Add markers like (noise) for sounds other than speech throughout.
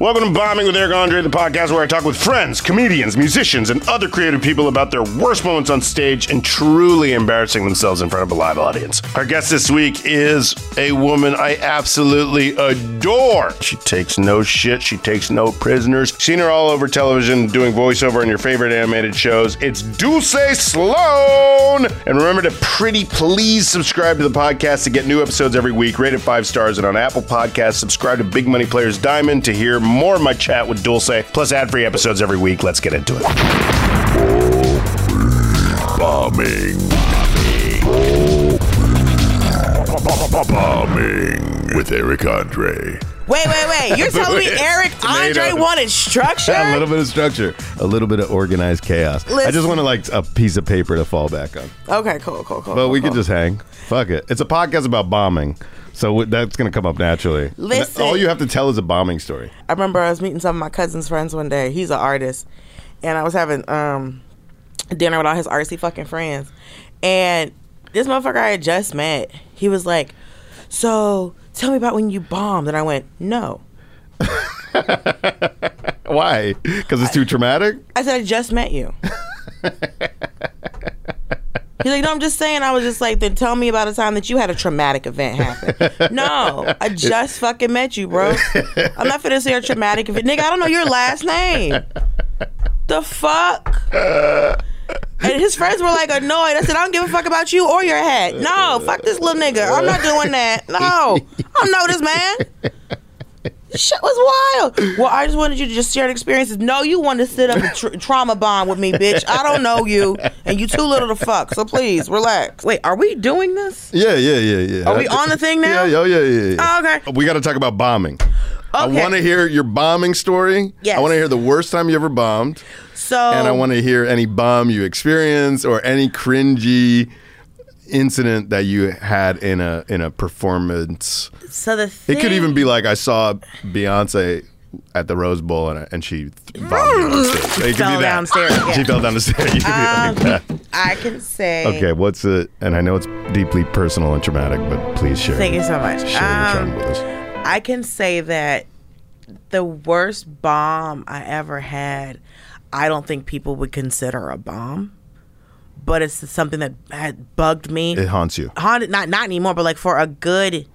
Welcome to Bombing with Eric Andre, the podcast where I talk with friends, comedians, musicians, and other creative people about their worst moments on stage and truly embarrassing themselves in front of a live audience. Our guest this week is a woman I absolutely adore. She takes no shit, she takes no prisoners. Seen her all over television doing voiceover on your favorite animated shows. It's Dulce Sloan! And remember to pretty please subscribe to the podcast to get new episodes every week. Rate it five stars and on Apple Podcasts, subscribe to Big Money Players Diamond to hear more of my chat with Dulce, plus ad free episodes every week. Let's get into it. Bombing. Bombing with Eric Andre. Wait, wait, wait. You're (laughs) telling me Eric Andre wanted structure? (laughs) a little bit of structure, a little bit of organized chaos. I just Listen. want to like a piece of paper to fall back on. Okay, cool, cool, cool. But cool, we cool. can just hang. Fuck it. It's a podcast about bombing, so that's gonna come up naturally. Listen. all you have to tell is a bombing story. I remember I was meeting some of my cousin's friends one day. He's an artist, and I was having um dinner with all his artsy fucking friends, and this motherfucker I had just met, he was like, "So tell me about when you bombed," and I went, "No." (laughs) Why? Because it's too traumatic. I said, "I just met you." He's like, no, I'm just saying. I was just like, then tell me about a time that you had a traumatic event happen. (laughs) no, I just fucking met you, bro. I'm not finna say a traumatic event. Nigga, I don't know your last name. The fuck? And his friends were like annoyed. I said, I don't give a fuck about you or your hat. (laughs) No, fuck this little nigga. I'm not doing that. (laughs) No, I don't know this man. Shit was wild. Well, I just wanted you to just share the experiences. No, you want to sit up and tr- trauma bond with me, bitch. I don't know you, and you too little to fuck. So please relax. Wait, are we doing this? Yeah, yeah, yeah, yeah. Are we on the thing now? Yeah, oh, yeah, yeah, yeah. Oh, okay. We got to talk about bombing. I want to hear your bombing story. Yes. I want to hear the worst time you ever bombed. So and I want to hear any bomb you experience or any cringy incident that you had in a in a performance. So the It could even be like I saw Beyonce at the Rose Bowl and, and she th- vomited on. It Fell downstairs, yeah. She fell down the stairs. (laughs) You could be like Um, I can say. Okay, what's it? And I know it's deeply personal and traumatic, but please share. Thank you so much. Share your Um, trauma with us. I can say that the worst bomb I ever had, I don't think people would consider a bomb, but it's something that had bugged me. It haunts you. Haunted, not not anymore, but like for a good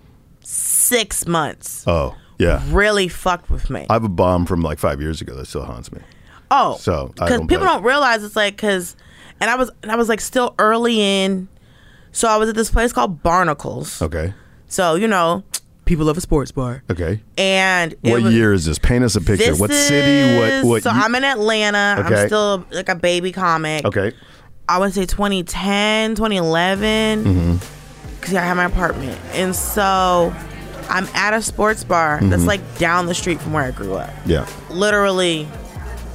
six months, Oh, yeah. really fucked with me. I have a bomb from like five years ago that still haunts me. Oh, So, because people don't realize it's like because, and I was and I was like still early in, so I was at this place called Barnacles. Okay. So you know, people love a sports bar, Okay. and What was- year is this? Paint us a picture. What city? What? What? So ye- I'm in Atlanta. Okay. I'm still like a baby comic. okay. I would say 2010, 2011. Mm-hmm. Because I had my apartment, and so I'm at a sports bar that's like down the street from where I grew up. Yeah. Literally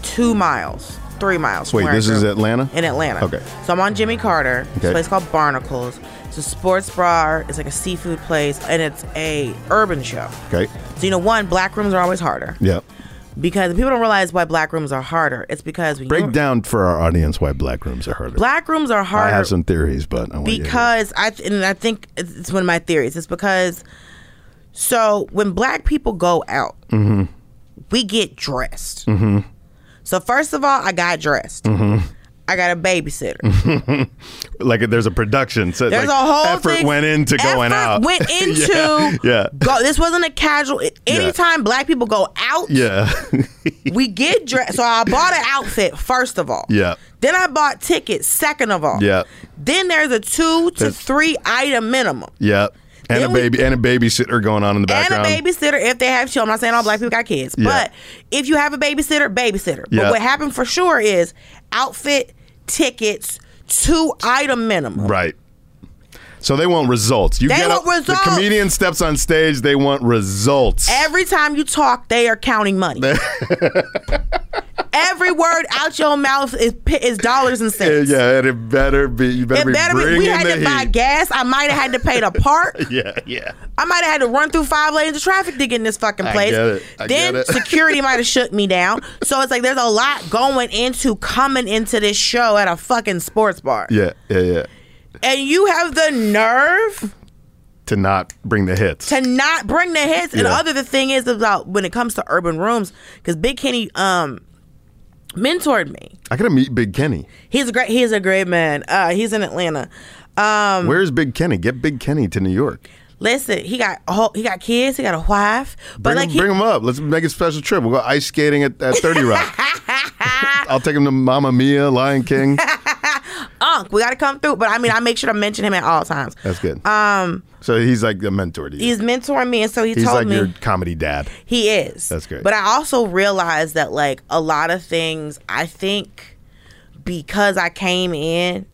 two miles, three miles. Wait, this is. Atlanta? In Atlanta. Okay. So I'm on Jimmy Carter. This Okay. place called Barnacles. It's a sports bar. It's like a seafood place, and it's a urban show. Okay. So you know, one black rooms are always harder Yeah. because people don't realize why black rooms are harder. It's because when Break down for our audience why black rooms are harder. black rooms are harder. I have some theories, but I want you to- because I th- and I think it's one of my theories. It's because so when black people go out, Mm-hmm. we get dressed. So first of all, I got dressed. Mm-hmm. I got a babysitter. (laughs) like there's a production. So There's like, a whole effort thing- went into going out. Went (laughs) into yeah. (laughs) Yeah. Go, this wasn't a casual. Anytime black people go out, Yeah. we get dressed. So I bought an outfit first of all. yeah. Then I bought tickets second of all. Yeah. Then there's a two to There's- three item minimum. Yeah. And Then a we- baby and a babysitter going on in the background. And a babysitter if they have children. I'm not saying all black people got kids, Yeah. but if you have a babysitter, babysitter. Yeah. But what happened for sure is outfit, tickets, two item minimum. Right. So they want results. You They get want up, results. The comedian steps on stage. They want results. Every time you talk, they are counting money. (laughs) Every word out your mouth is is dollars and cents. yeah, and it better be. You better It be better be. We had to buy gas. I might have had to pay to park. (laughs) Yeah, yeah. I might have had to run through five lanes of traffic to get in this fucking I place. get it. I then get it. (laughs) security might have shook me down. So it's like there's a lot going into coming into this show at a fucking sports bar. Yeah, yeah, yeah. And you have the nerve To not bring the hits. to not bring the hits. And Yeah. other the thing is about when it comes to urban rooms, because Big Kenny um mentored me. I gotta meet Big Kenny. He's a great he's a great man. Uh he's in Atlanta. Um Where's Big Kenny? Get Big Kenny to New York. listen, he got a whole, he got kids, he got a wife. But Bring, like him, he, bring him up. Let's make a special trip. We'll go ice skating at, at 30 Rock. (laughs) I'll take him to Mamma Mia, Lion King. (laughs) Unc, we gotta come through. But I mean I make sure to mention him at all times. That's good. Um so he's like a mentor to you. he's mentoring me and so he He's told like me your comedy dad. He is. That's great. But I also realized that like a lot of things I think because I came in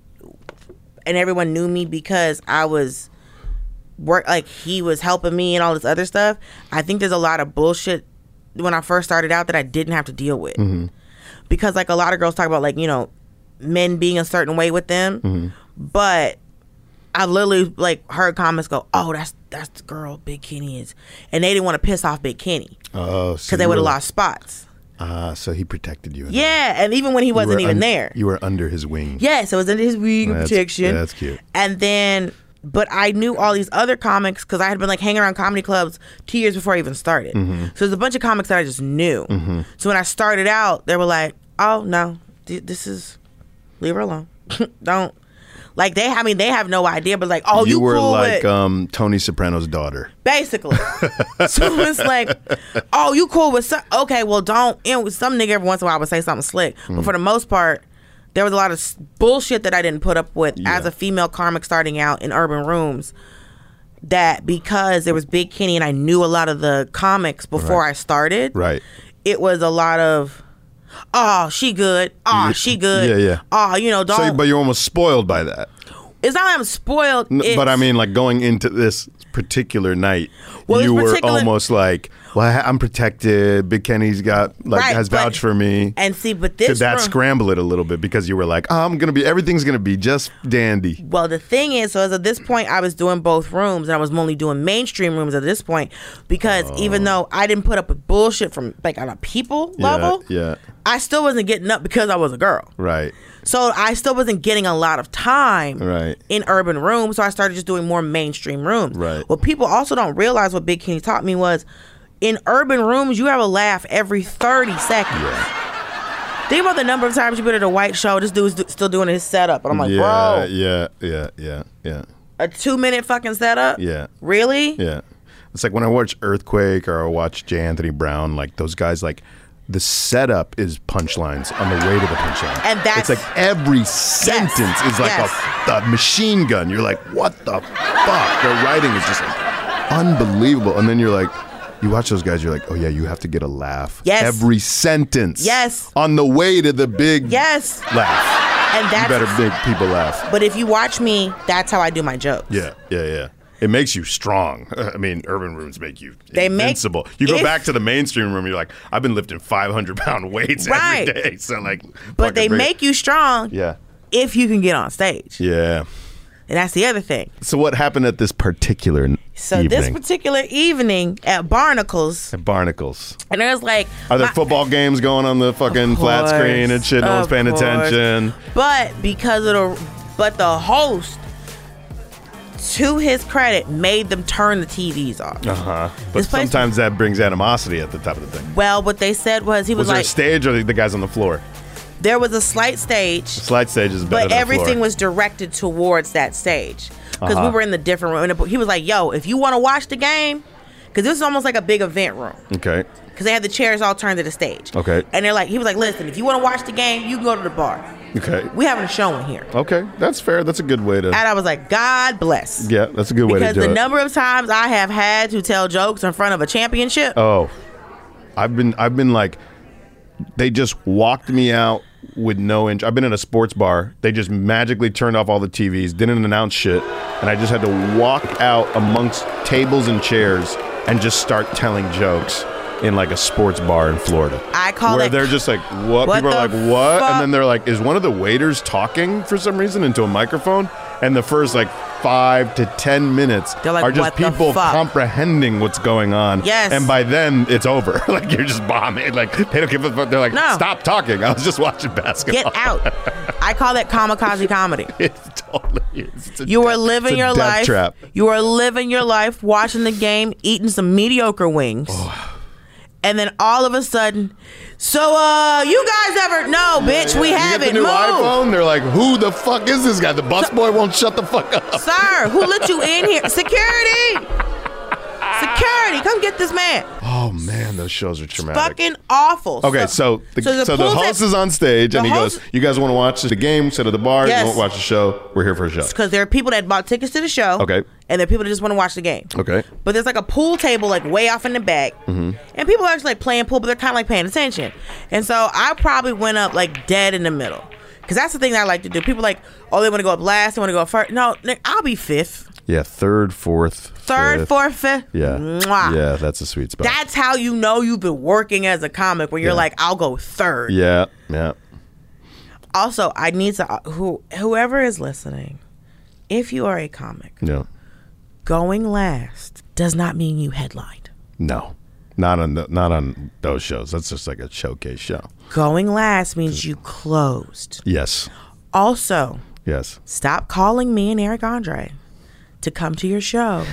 and everyone knew me because I was work like he was helping me and all this other stuff. I think there's a lot of bullshit when I first started out that I didn't have to deal with. Mm-hmm. Because like a lot of girls talk about like, you know, men being a certain way with them. Mm-hmm. But I've literally like heard comments go, "Oh, that's that's the girl Big Kenny is," and they didn't want to piss off Big Kenny Oh, because they would have lost spots. Ah, so he protected you. Yeah, and even when he wasn't even un- there. You were under his wing. Yeah, so it was under his wing That's- protection. that's cute. And then, but I knew all these other comics because I had been like hanging around comedy clubs two years before I even started. Mm-hmm. So there's a bunch of comics that I just knew. So when I started out, they were like, "Oh no, th- this is leave her alone. (laughs) Don't." Like they, I mean, they have no idea, but like, oh, you, you were cool like with, um, Tony Soprano's daughter. basically. (laughs) so it's like, oh, you cool with some? Okay, well, don't. And know, some nigga every once in a while would say something slick, Hmm. but for the most part, there was a lot of bullshit that I didn't put up with as a female comic starting out in urban rooms. That because there was Big Kenny and I knew a lot of the comics before I started. Right. It was a lot of, oh, she good. Oh, she good. yeah, yeah. Oh, you know, don't. So, but you're almost spoiled by that. it's not that I'm spoiled. N- but I mean, like going into this particular night, Well, you were particular- almost like, "Well, I'm protected. Big Kenny's got like Right, has but- vouched for me." and see, but this Did that room- scramble it a little bit because you were like, oh, "I'm gonna be everything's gonna be just dandy." Well, the thing is, so as at this point, I was doing both rooms, and I was only doing mainstream rooms at this point because even oh. though I didn't put up with bullshit from like on a people Yeah, level, yeah. I still wasn't getting up because I was a girl. Right. So I still wasn't getting a lot of time Right. in urban rooms. So I started just doing more mainstream rooms. Right. What people also don't realize, what Big Kenny taught me was, in urban rooms, you have a laugh every thirty seconds. Think about the number of times you've been at a white show. This dude's do- still doing his setup, and I'm like, yeah, bro, yeah, yeah, yeah, yeah, a two minute fucking setup. yeah, Really? yeah. It's like when I watch Earthquake or I watch J. Anthony Brown, like those guys, like the setup is punchlines on the way to the punchline, And that's- it's like every sentence is like Yes. a, a machine gun. You're like, what the fuck? Their writing is just like unbelievable, and then you're like. You watch those guys, you're like, oh yeah, you have to get a laugh. Yes. Every sentence. Yes. On the way to the big Yes. laugh. And You that's better make people laugh. But if you watch me, that's how I do my jokes. Yeah, yeah, yeah. It makes you strong. (laughs) I mean, urban rooms make you They make- invincible. you go if- back to the mainstream room, you're like, I've been lifting 500 pound (laughs) weights Right. every day. (laughs) So like, But they it. make you strong Yeah, if you can get on stage. yeah. And that's the other thing. So what happened at this particular So evening? this particular evening at Barnacles, At Barnacles. and it was like, Are there my- football games going on the fucking flat screen and shit? No one's paying course. attention. But because of the, but the host, to his credit, made them turn the TVs off. Uh huh. But sometimes that brings animosity at the top of the thing. Well, what they said was he was, Was there a like, stage or the, the guys on the floor? There was a slight stage, Slight stage is better but everything floor. was directed towards that stage because Uh-huh. we were in the different room. And he was like, "Yo, if you want to watch the game, because this is almost like a big event room." Okay. because they had the chairs all turned to the stage. Okay. And they're like, he was like, listen, if you want to watch the game, you can go to the bar. Okay. We having a show in here. Okay. That's fair. That's a good way to. And I was like, God bless. Yeah, that's a good way to Because the number of times I have had to tell jokes in front of a championship. Oh, I've been I've been like, they just walked me out with no inch. I've been in a sports bar. They just magically turned off all the TVs, didn't announce shit, and I just had to walk out amongst tables and chairs and just start telling jokes in like a sports bar in Florida. I call it where it- they're just like, what? What People are like, what? fuck? And then they're like, is one of the waiters talking for some reason into a microphone? And the first like five to ten minutes like, are just people comprehending what's going on. Yes. And by then it's over. (laughs) like you're just bombing. Like they don't give a fuck. They're like, No. stop talking. (laughs) I was just watching basketball. Get out. I call that kamikaze comedy. (laughs) it's totally. It's, it's a You death- living your life. Trap. You were living your life, watching the game, eating some mediocre wings. Oh. And then all of a sudden, so uh, you guys ever? No, bitch, we haven't get the new moved. iPhone. They're like, who the fuck is this guy? The busboy won't shut the fuck up. Sir, who let you in here? (laughs) Security! Security, come get this man. Oh man, those shows are traumatic. Fucking awful. Okay, so the, so the, host is on stage and he host- goes, "You guys want to watch the game? Sit at the bar. Yes. You want to watch the show? We're here for a show." Because there are people that bought tickets to the show. Okay. And there are people that just want to watch the game. Okay. But there's like a pool table like way off in the back. Mm-hmm. And people are actually like playing pool, but they're kind of like paying attention. And so I probably went up like dead in the middle. Because that's the thing that I like to do. People like, oh, they want to go up last, they want to go up first. No, Nick, I'll be fifth. Yeah, third, fourth, Third, fifth. fourth, fifth. Yeah, Mwah. yeah, that's a sweet spot. That's how you know you've been working as a comic when you're Yeah. like, I'll go third. yeah, yeah. Also, I need to, uh, who, whoever is listening, if you are a comic, No, going last does not mean you headlined. no, not on the, not on those shows. That's just like a showcase show. Going last means you closed. Yes, Also, yes. stop calling me and Eric Andre to come to your show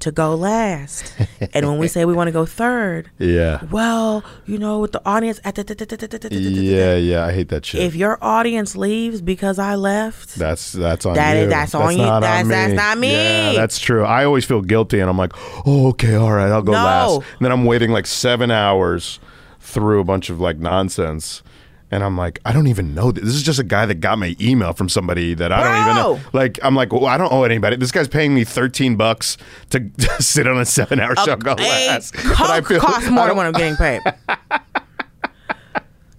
to go last. And when we say we want to go third, Yeah, well, you know, with the audience. yeah, yeah. I hate that shit. If your audience leaves because I left, That's that's on That you. that's on you. Not That's- on me. that's not me. Yeah, that's true. I always feel guilty, and I'm like, oh, okay, all right, I'll go No. last. And then I'm waiting like seven hours through a bunch of like nonsense. And I'm like, I don't even know. This This is just a guy that got my email from somebody that I don't even know. Like, I'm like, well, I don't owe anybody. This guy's paying me 13 bucks to, to (laughs) sit on a seven hour show. Hey, last. But I Coke feel- costs (laughs) I more don't- than what I'm getting paid. (laughs)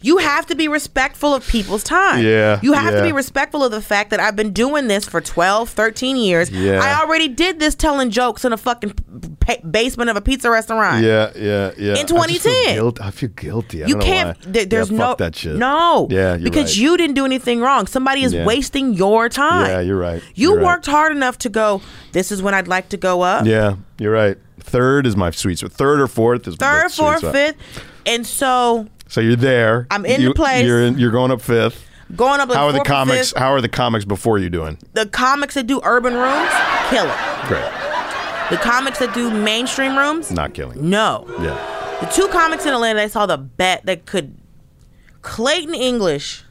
You have to be respectful of people's time. Yeah, You have to be respectful of the fact that I've been doing this for 12, 13 years. Yeah. I already did this telling jokes in a fucking pa- basement of a pizza restaurant. Yeah, yeah, yeah. In I feel 2010. guilt- I feel guilty. I You don't know can't. there- there's yeah, no. that shit. No. Yeah, because right. you didn't do anything wrong. Somebody is Yeah. wasting your time. Yeah, you're right. You You're right. worked hard enough to go. This is when I'd like to go up. Yeah, you're right. Third is my sweet spot. Third or fourth is Third, my sweet fourth, fifth, and so So you're there. I'm in you, the place. You're in, you're going up fifth. going up. Like How are the comics? fifth, How are the comics before you doing? the comics that do urban rooms kill it. Great. The comics that do mainstream rooms, Not killing. no. Yeah. The two comics in Atlanta, I saw the bet that could Clayton English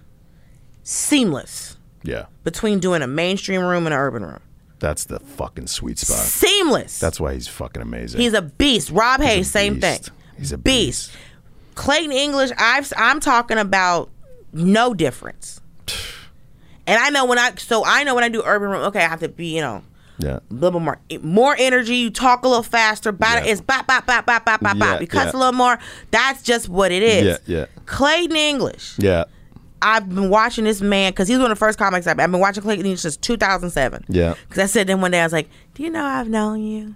seamless Yeah. between doing a mainstream room and an urban room. That's the fucking sweet spot. Seamless. That's why he's fucking amazing. He's a beast. Rob He's Haze, same thing. He's a beast. Clayton English, I've, I'm talking about no difference. And I know when I so I know when I do urban room, okay, I have to be you know yeah. a little bit more more energy. You talk a little faster. Bop, Yeah. It's bop bop bop bop bop bop Yeah, bop. You cuss yeah. a little more. That's just what it is. Yeah, yeah. Clayton English. Yeah. I've been watching this man because he's one of the first comics I've, I've been watching Clayton English since 2007. Yeah. Because I said then one day I was like, "Do you know I've known you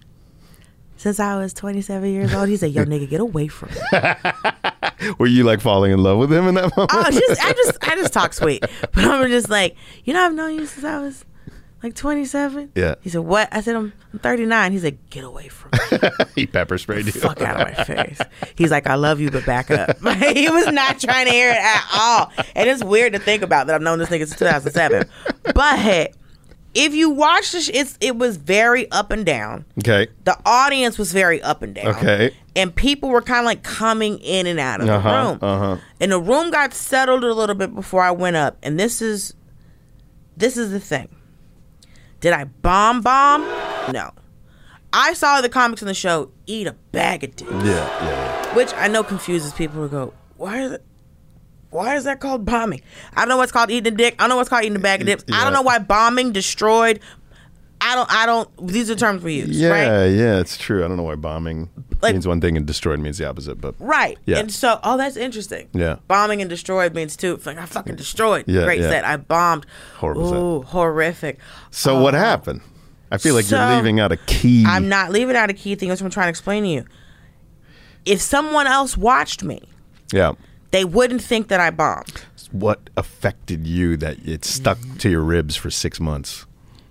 since I was 27 years old?" He said, "Yo, nigga, get away from me." (laughs) Were you like falling in love with him in that oh, moment? I just, I just, I just talk (laughs) sweet, but I'm just like, you know, I've known you since I was Like 27? Yeah. He said, What? I said, I'm, I'm 39. He said, Get away from me. (laughs) he pepper sprayed you. Fuck out of my face. He's like, I love you, but back up. he was not trying to hear it at all. And it's weird to think about that I've known this nigga since 2007. But if you watch this, it's, it was very up and down. Okay. The audience was very up and down. Okay. And people were kind of like coming in and out of the Uh-huh, room. uh-huh. And the room got settled a little bit before I went up. And this is this is the thing. Did I bomb bomb? No. I saw the comics in the show eat a bag of dicks, Yeah, yeah, yeah. which I know confuses people who go, "Why is it? Why is that called bombing?" I don't know what's called eating a dick. I don't know what's called eating a bag of dicks. I don't know why bombing destroyed. I don't. I don't. These are terms we use, Yeah, right? yeah, it's true. I don't know why bombing Like- means one thing and destroyed means the opposite, but Right. Yeah. And so, oh, that's interesting. Yeah. Bombing and destroyed means too. It's like I fucking destroyed. Yeah, Great yeah. set. I bombed. Horrible set. Ooh, horrific. So what um, happened? I feel like So- you're leaving out a key. I'm not leaving out a key thing. That's what I'm trying to explain to you. If someone else watched me, yeah. They wouldn't think that I bombed. What affected you that it stuck mm-hmm. to your ribs for six months?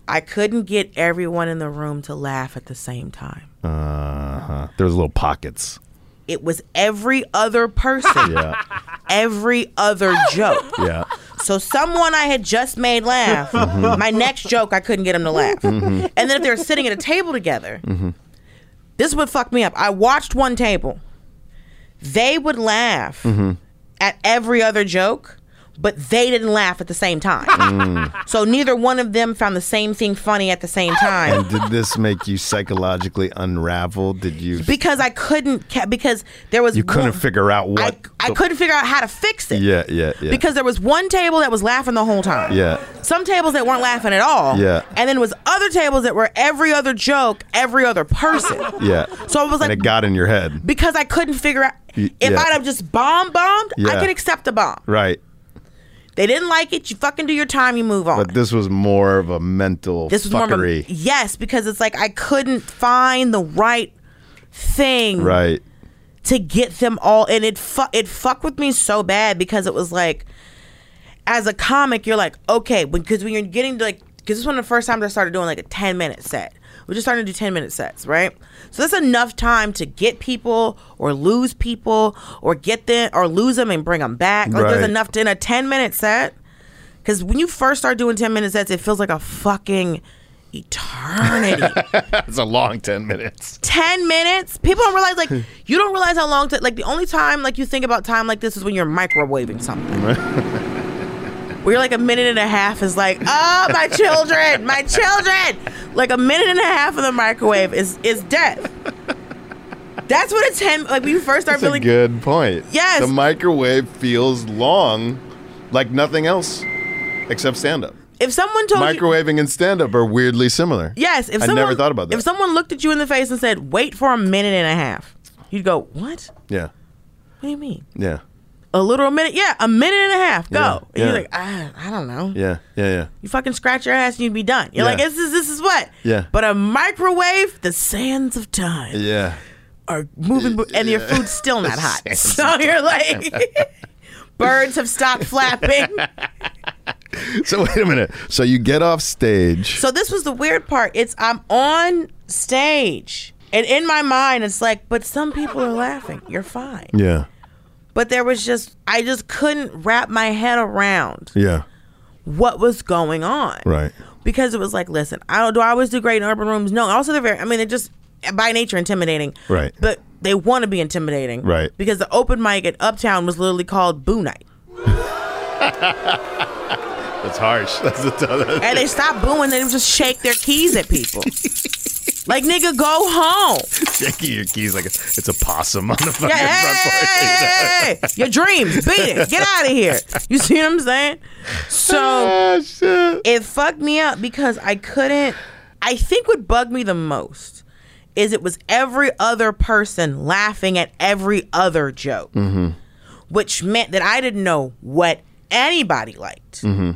I couldn't get everyone in the room to laugh at the same time. Uh huh. There was little pockets. It was every other person, (laughs) Yeah. every other joke. (laughs) Yeah. So someone I had just made laugh, mm-hmm. my next joke I couldn't get them to laugh. Mm-hmm. And then if they were sitting at a table together, this would fuck me up. I watched one table. They would laugh at every other joke, but they didn't laugh at the same time. (laughs) Mm. So neither one of them found the same thing funny at the same time. And did this make you psychologically unravel? Did you? Because I couldn't, ca- because there was You couldn't one- figure out what? I, I couldn't figure out how to fix it. Yeah, yeah, yeah. Because there was one table that was laughing the whole time. Yeah. Some tables that weren't laughing at all. Yeah. And then it was other tables that were every other joke, every other person. Yeah. So it was like and like it got in your head. because I couldn't figure out Y- if yeah. I'd have just bomb bombed, I Yeah. could accept a bomb. Right. They didn't like it, you fucking do your time, you move on. But this was more of a mental this was more of a, yes, because it's like I couldn't find the right thing right. to get them all and it fu- it fucked with me so bad because it was like as a comic you're like okay because when you're getting to like because this is one of the first times I started doing like a 10 minute set we're just starting to do 10 minute sets right? So that's enough time to get people or lose people or get them or lose them and bring them back. Like there's enough to, in a 10 minute set. Because when you first start doing 10 minute sets it feels like a fucking eternity. (laughs) It's a long ten minutes. 10 minutes? People don't realize like you don't realize how long to like the only time like you think about time like this is when you're microwaving something (laughs) where you're like a minute and a half is like oh my children my children like a minute and a half of the microwave is is death that's what it's 10 like when you first start That's a feeling good point. Yes. The microwave feels long, like nothing else, except stand up. if someone told you Microwaving and stand up are weirdly similar. yes if I never thought about that. if someone looked at you in the face and said wait for a minute and a half you'd go what yeah. what do you mean Yeah. A literal minute yeah a minute and a half go Yeah, and you're like I, I don't know Yeah. Yeah. Yeah. You fucking scratch your ass and you'd be done. You're Yeah. like, this is this is what? Yeah. But a microwave, the sands of time Yeah. are moving, and your food's still (laughs) not hot. So you're like, (laughs) birds have stopped flapping. (laughs) So wait a minute. So you get off stage. So this was the weird part. It's I'm on stage, and in my mind, it's like, but some people are laughing. You're fine. yeah. But there was just, I just couldn't wrap my head around Yeah. what was going on. Right. because it was like, listen, I don't do I always do great in urban rooms. No, also they're very. I mean, they're just by nature intimidating. Right. But they want to be intimidating. Right. Because the open mic at Uptown was literally called Boo Night, That's harsh. (laughs) That's the and they stopped booing. They just shake their keys at people. (laughs) like nigga, go home. (laughs) shaking your keys like it's a possum on the fucking Yeah, front porch. hey, hey, hey, your dreams, beat it, get out of here. You see what I'm saying? So Oh shit. it fucked me up because I couldn't. I think what bugged me the most is it was every other person laughing at every other joke, mm-hmm. which meant that I didn't know what anybody liked. Mm-hmm.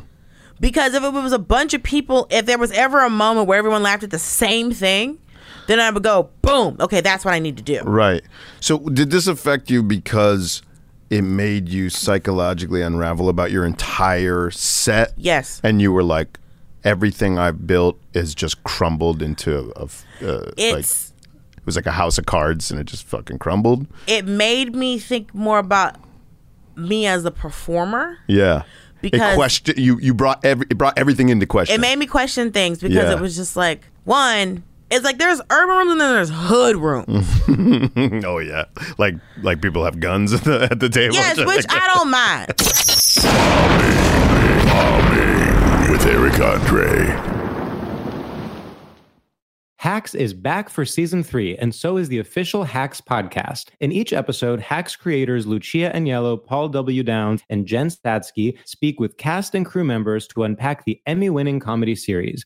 Because if it was a bunch of people, if there was ever a moment where everyone laughed at the same thing, then I would go, boom, okay, that's what I need to do. Right. So did this affect you because it made you psychologically unravel about your entire set? Yes. And you were like, everything I've built is just crumbled into a uh, like it was like a house of cards and it just fucking crumbled. it made me think more about me as a performer. Yeah. Because- it question you you brought every it brought everything into question. It made me question things because Yeah. it was just like one. It's like there's urban rooms and then there's hood rooms. (laughs) oh yeah, like like people have guns (laughs) at the, at the table. yes, Just (laughs) which like- I don't mind. with Eric Andre. Hacks is back for season three, and so is the official Hacks podcast. In each episode, Hacks creators Lucia Aniello, Paul W. Downs, and Jen Statsky speak with cast and crew members to unpack the Emmy winning comedy series.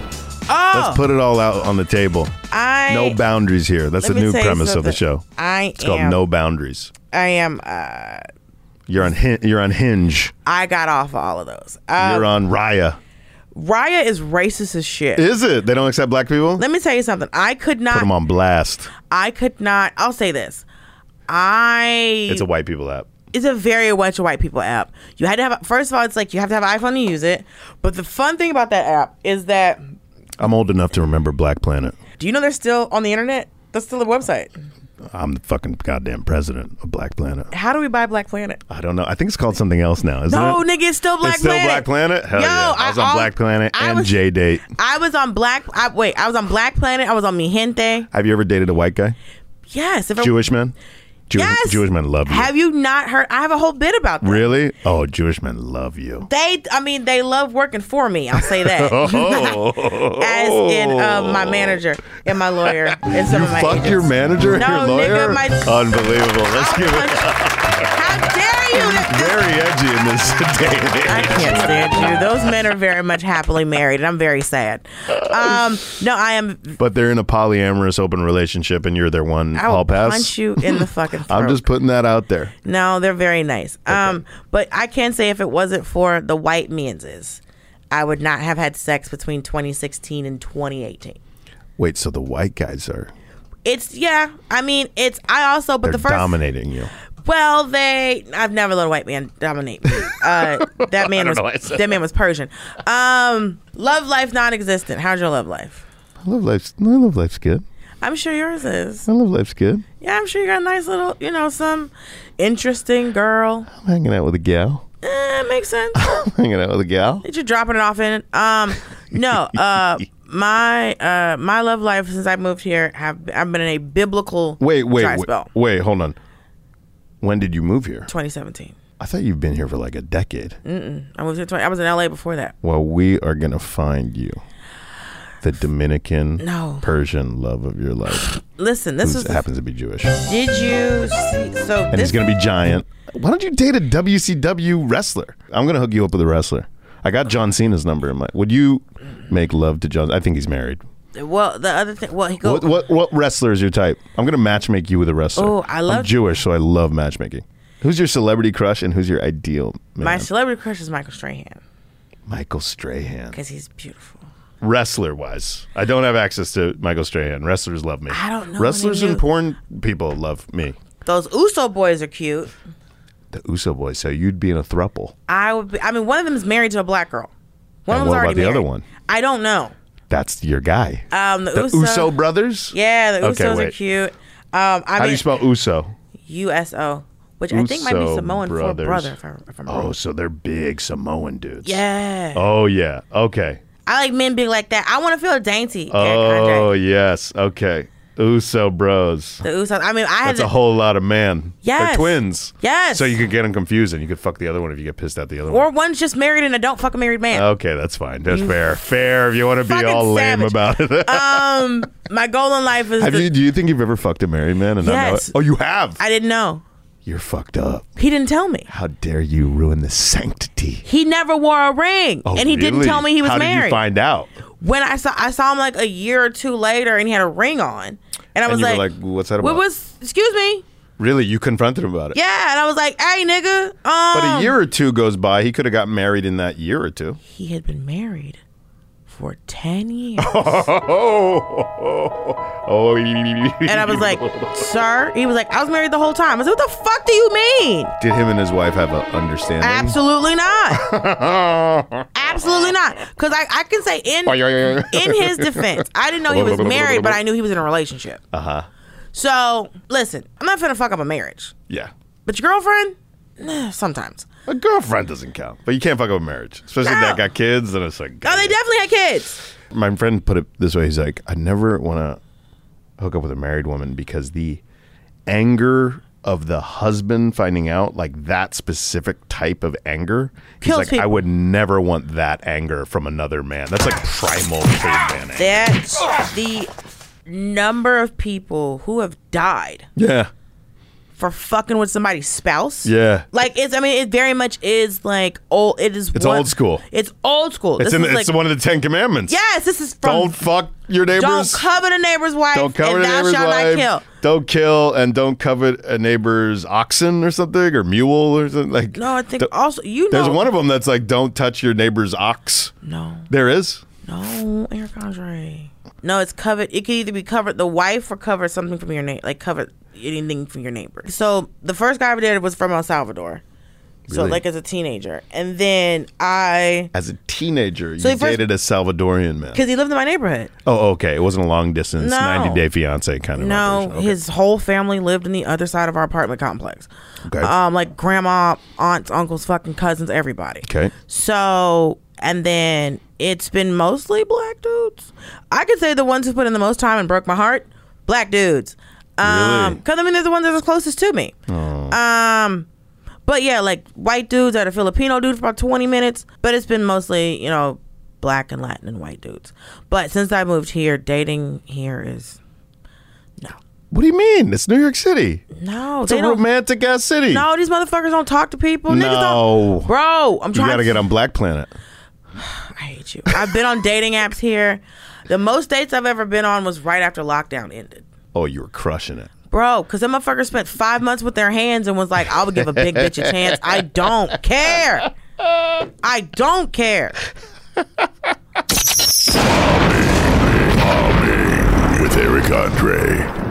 Oh, Let's put it all out on the table. I No boundaries here. That's the new premise of the show. I It's called am. No Boundaries. I am. Uh, You're on hin- you're on Hinge. I got off all of those. Um, You're on Raya. Raya is racist as shit. Is it? They don't accept black people? Let me tell you something. I could not Put them on blast. I could not. I'll say this. I. It's a white people app. it's a very much a white people app. You had to have. First of all, it's like you have to have an iPhone to use it. But the fun thing about that app is that. I'm old enough to remember Black Planet. Do you know they're still on the internet? That's still a website. I'm the fucking goddamn president of Black Planet. How do we buy Black Planet? I don't know. I think it's called something else now, isn't No, it? nigga, it's still Black Planet. it's still Black Planet? Hell Yo, yeah. I was on al- Black Planet I and was- JDate. I was on Black. I, wait, I was on Black Planet. I was on Mi Gente. Have you ever dated a white guy? Yes. Jewish man? Jewish, Yes. Jewish men love you. Have you not heard? I have a whole bit about that. really? Oh, Jewish men love you. They, I mean, they love working for me. I'll say that. Oh. (laughs) (laughs) As in uh, my manager and my lawyer and some You of my fuck agents. your manager and No, your lawyer? nigga, my- Unbelievable. Let's give it How dare? Very edgy in this (laughs) day and age. I can't stand you. Those men are very much happily married, and I'm very sad. Um, no, I am. But they're in a polyamorous open relationship and you're their one I will pass. punch you in the fucking throat. (laughs) I'm just putting that out there. No, they're very nice. Um, but I can say if it wasn't for the white menses, I would not have had sex between 2016 and 2018. Wait, so the white guys are It's yeah. I mean, it's I also. But they're the first dominating you. Well, they. I've never let a white man dominate me. Uh, (laughs) that man was know why I said that man was Persian. Um, love life non-existent. How's your love life? I love life's I love life's good. I'm sure yours is. I love life's good. Yeah, I'm sure you got a nice little, you know, some interesting girl. I'm hanging out with a gal. Eh, makes sense. (laughs) I'm hanging out with a gal. That you're dropping it off in. Um, no. Uh, (laughs) my uh my love life since I moved here have I've been in a biblical Wait, wait, dry wait, wait, hold on. When did you move here? 2017. I thought you've been here for like a decade. Mm-mm. I moved here. 20, I was in LA before that. Well, we are gonna find you the Dominican No. Persian love of your life. (sighs) Listen, this is. happens to be Jewish, Did you see? So and he's gonna be giant. Why don't you date a WCW wrestler? I'm gonna hook you up with a wrestler. I got John Cena's number in my. Would you make love to John? I think he's married. Well, the other thing. Well, he go. What, what what wrestler is your type? I'm gonna matchmake you with a wrestler. Oh, I love- I'm Jewish, so I love matchmaking. Who's your celebrity crush and who's your ideal man? My celebrity crush is Michael Strahan Michael Strahan. because he's beautiful. Wrestler wise, I don't have access to Michael Strahan. Wrestlers love me. I don't know Wrestlers any and new- porn people love me. Those Uso boys are cute. The Uso boys. So you'd be in a thruple. I would. Be, I mean, one of them is married to a black girl. One And of them's what about already the married. other one? I don't know. That's your guy. Um, the, the Uso, Uso brothers. Yeah, the Okay, Usos are cute. Um, I How do mean, you spell Uso? U S O, which I think might be Uso Samoan brothers. for brother. If, I, if I'm. Oh, so they're big Samoan dudes. Yeah. Oh yeah. Okay. I like men big like that. I want to feel dainty. Eric Oh Andre. yes. Okay. Uso bros. The Usos. I mean, I had That's to, a whole lot of man. Yes. They're twins. Yes. So you could get them confused and you could fuck the other one if you get pissed at the other one. or one. one's just married and a don't fuck a married man. Okay, that's fine. That's fair. Fair if you want to be fucking all lame savage. about it. (laughs) um, my goal in life is. have the- you? Do you think you've ever fucked a married man and not know Yes. Oh, you have. I didn't know. You're fucked up. He didn't tell me. How dare you ruin the sanctity? He never wore a ring, Oh, and he didn't really? tell me he was How married. did you find out? When I saw I saw him like a year or two later, and he had a ring on, and I And was like, like, "What's that about?" "What was? Excuse me." Really, you confronted him about it. Yeah, and I was like, "Hey, nigga." Um, But a year or two goes by. He could have got married in that year or two. He had been married for ten years, oh, (laughs) oh, and I was like, "Sir," he was like, "I was married the whole time." I said, "What the fuck do you mean?" Did him and his wife have an understanding? Absolutely not. (laughs) Absolutely not. Because I, I can say in in his defense, I didn't know he was married, but I knew he was in a relationship. Uh huh. So listen, I'm not finna fuck up a marriage, Yeah. but your girlfriend, sometimes. A girlfriend doesn't count, but you can't fuck up a marriage, especially if No. that got kids. Then it's like, Oh, they definitely had kids. my friend put it this way: he's like, I never want to hook up with a married woman because the anger of the husband finding out, like that specific type of anger, he's Kills like, I people. would never want that anger from another man. That's like primal caveman anger. That's the number of people who have died Yeah, for fucking with somebody's spouse. yeah. Like it's, I mean, it very much is like old. It is. It's one- old school. It's old school. It's in, it's like, one of the Ten Commandments. Yes, this is from. don't fuck your neighbors. don't covet a neighbor's wife. Don't cover and a neighbor's shalt wife. not kill. Don't kill and don't covet a neighbor's oxen or something or mule or something like. No, I think also you know. There's one of them that's like, don't touch your neighbor's ox. No, There is. no, Eric Andre. No, it's covered. It could either be covered the wife or cover something from your neighbor, like cover anything from your neighbor. So the first guy I did was from El Salvador. So Really? like as a teenager, and then I As a teenager, So you he first- dated a Salvadorian man. because he lived in my neighborhood. Oh, okay. It wasn't a long distance, No. 90 day fiance kind of. No, operation. Okay. his whole family lived in the other side of our apartment complex. Okay. Um, like grandma, aunts, uncles, fucking cousins, everybody. Okay. So, and then it's been mostly black dudes. I could say the ones who put in the most time and broke my heart, black dudes. Um, Really? because I mean they're the ones that are closest to me. Um, but yeah, like white dudes had a Filipino dude for about twenty minutes, but it's been mostly you know black and Latin and white dudes. But since I moved here, dating here is no. What do you mean? It's New York City. no. It's a romantic ass city. No, these motherfuckers don't talk to people. Niggas No. don't. Bro, I'm trying. you got to to get on Black Planet. I hate you. I've been on dating apps here. The most dates I've ever been on was right after lockdown ended. Oh, you were crushing it. Bro, because them motherfuckers spent five months with their hands and was like, I would give a big bitch a chance. I don't care. I don't care. With Eric Andre.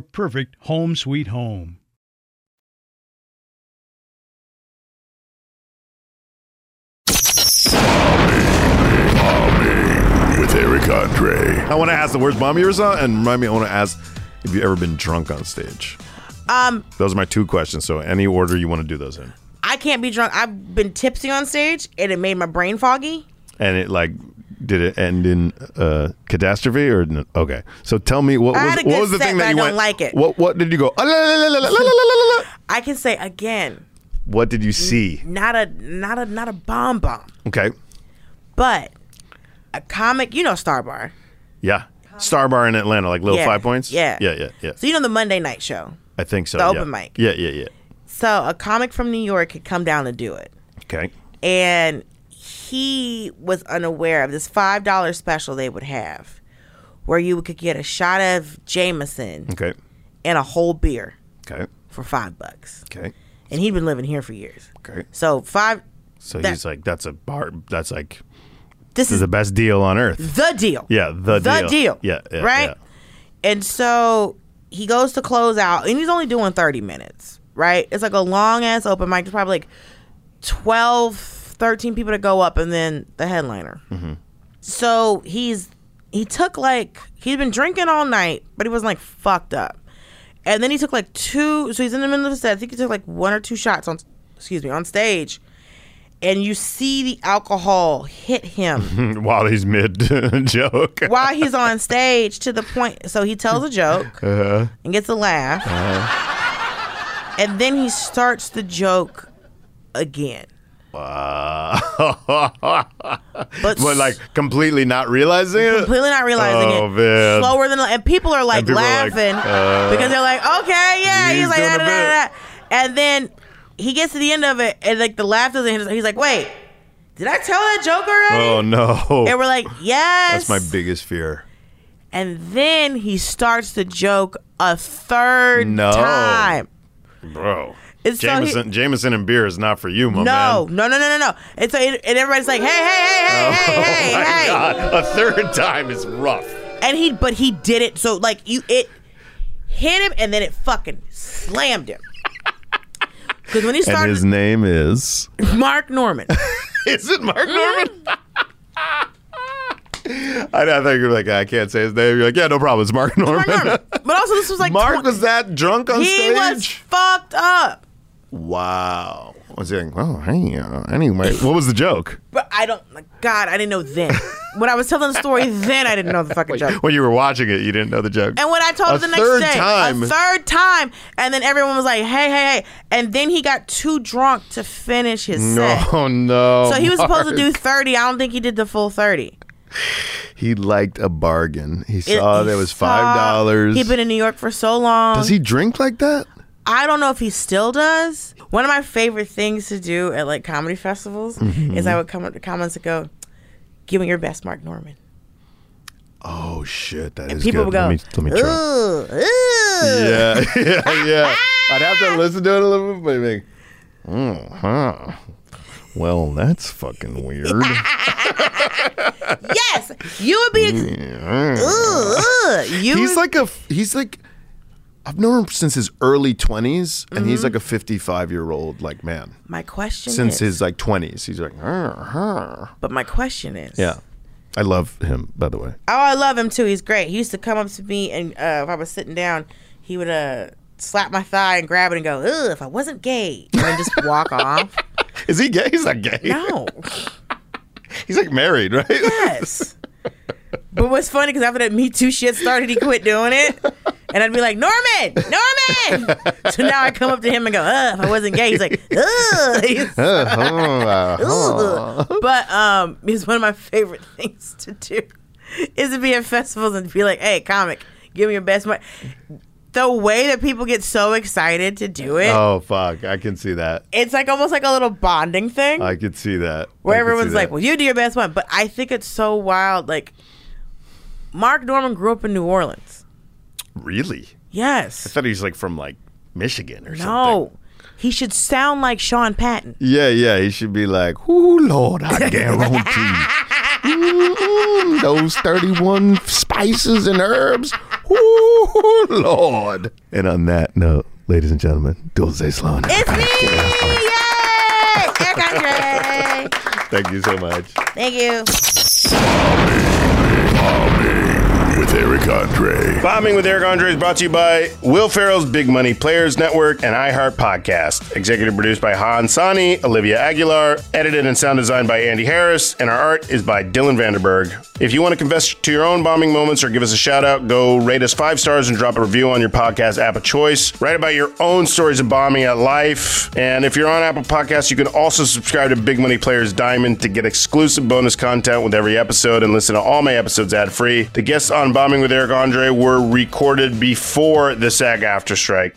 perfect home sweet home. With Eric Andre. I want to ask the worst bomb you ever saw, and remind me, I want to ask if you've ever been drunk on stage. Um, Those are my two questions. So any order you want to do those in, I can't be drunk. I've been tipsy on stage, and it made my brain foggy. and it like did it end in uh, catastrophe or no? okay? So tell me what was, what was the thing that you I went, don't like it. What what did you go? I can say again. What did you see? Not a not a not a bomb bomb, Okay, but a comic. You know Star Bar. yeah. Star Bar in Atlanta, like little Yeah. five points. Yeah. yeah, yeah, yeah. So you know the Monday night show. I think so. The yeah. open mic. Yeah, yeah, yeah. So a comic from New York had come down to do it, Okay. and he was unaware of this five dollar special they would have, where you could get a shot of Jameson Okay. and a whole beer Okay. for five bucks. Okay. And he'd been living here for years. Okay. So five. So that- he's like, that's a bar. That's like This this is the best deal on earth. the deal. Yeah, the, the deal. deal. Yeah, yeah, right. yeah. And so he goes to close out, and he's only doing thirty minutes. Right. It's like a long ass open mic. It's probably like 12, 13 people to go up, and then the headliner. Mm-hmm. So he's he took like he'd been drinking all night, but he wasn't like fucked up. And then he took like two. So he's in the middle of the set. I think he took like one or two shots on, excuse me, on stage. And you see the alcohol hit him (laughs) While he's mid (laughs) joke. while he's on stage to the point. So he tells a joke (laughs) Uh, and gets a laugh, and then he starts the joke again. But, (laughs) But like completely not realizing it. completely not realizing Oh, it. man. Slower than and people are like people are like, laughing uh, because they're like, okay, yeah, he's, he's like, da, da, da, da. and then he gets to the end of it, and like the laugh doesn't. hit He's like, wait, did I tell that joke already? Oh no. And we're like, yes. That's my biggest fear. And then he starts the joke a third No. time. Bro. It's so he- Jameson, Jameson and beer is not for you, my no, man. no, no, no, no, no. And so it, and everybody's like, hey, hey, hey, hey, hey, oh, (laughs) hey, oh my hey. God. A third time is rough. And he, but he did it. So like you, it hit him, and then it fucking slammed him. (laughs) Because when he And started, his name is. (laughs) Mark Normand. Is it Mark Normand? Mm-hmm. I, I thought you were like, I can't say his name. You're like, yeah, no problem. It's Mark Normand. Mark Normand. But also, this was like Mark twen- was that drunk on he stage? He was fucked up. Wow. I was like, oh, hey, uh, anyway. What was the joke? (laughs) But I don't. God, I didn't know then. when I was telling the story, then I didn't know the fucking (laughs) joke. When you were watching it, you didn't know the joke. And when I told A him the next day, time. a third time, and then everyone was like, "Hey, hey, hey!" And then he got too drunk to finish his set. no, (laughs) no. So he was supposed to do thirty. I don't think he did the full thirty. He liked a bargain. He It- saw there was five dollars. He'd been in New York for so long. Does he drink like that? I don't know if he still does. One of my favorite things to do at like comedy festivals Mm-hmm. is I would come up to comments and go, "Give me your best, Mark Normand." Oh shit, that is And people good. would go, let me let me try. "Ooh, (laughs) ooh." Yeah, yeah, yeah. (laughs) I'd have to listen to it a little bit, but like, oh, huh. Well, that's fucking weird. (laughs) Yes, you would be. Ex- ooh, ooh. You he's would- like a he's like I've known him since his early 20s and Mm-hmm. he's like a 55 year old like man my question since is, his like 20s he's like "Huh, huh." but my question is, yeah I love him by the way Oh, I love him too. He's great. He used to come up to me, and uh, if I was sitting down, he would uh slap my thigh and grab it and go, "Ugh, if I wasn't gay," and then just walk (laughs) off. Is he gay? He's not gay. No. (laughs) He's like married, right? Yes. But what's funny because after that Me Too shit started, he quit doing it. (laughs) And I'd be like, Normand, Normand. so now I come up to him and go, Ugh, if I wasn't gay, he's like, Ugh. He's- uh-huh, uh-huh. Ugh. But um, it's one of my favorite (laughs) things to do is to be at festivals and be like, hey, comic, give me your best. Mo-. The way that people get so excited to do it, oh fuck! I can see that. it's like almost like a little bonding thing I can see that. where I see everyone's like, that. well, you do your best one. But I think it's so wild. Like, Mark Normand grew up in New Orleans. Really? Yes. I thought he was like from like Michigan or something. No. He should sound like Sean Patton. Yeah, yeah. He should be like, "Ooh, Lord, I (laughs) guarantee those thirty-one spices and herbs. Ooh, Lord." And on that note, ladies and gentlemen, Dulce Sloan. It's me! Yay! Eric Andre! (laughs) Thank you so much. Thank you. With Eric Andre. Bombing with Eric Andre is brought to you by Will Ferrell's Big Money Players Network and iHeart Podcast. Executive produced by Han Sani, Olivia Aguilar, edited and sound designed by Andy Harris, and our art is by Dylan Vanderberg. If you want to confess to your own bombing moments or give us a shout out, go rate us five stars and drop a review on your podcast app of choice. Write about your own stories of bombing at life. And if you're on Apple Podcasts, you can also subscribe to Big Money Players Diamond to get exclusive bonus content with every episode and listen to all my episodes ad free. The guests on Bombing with Eric Andre were recorded before the SAG-AFTRA strike.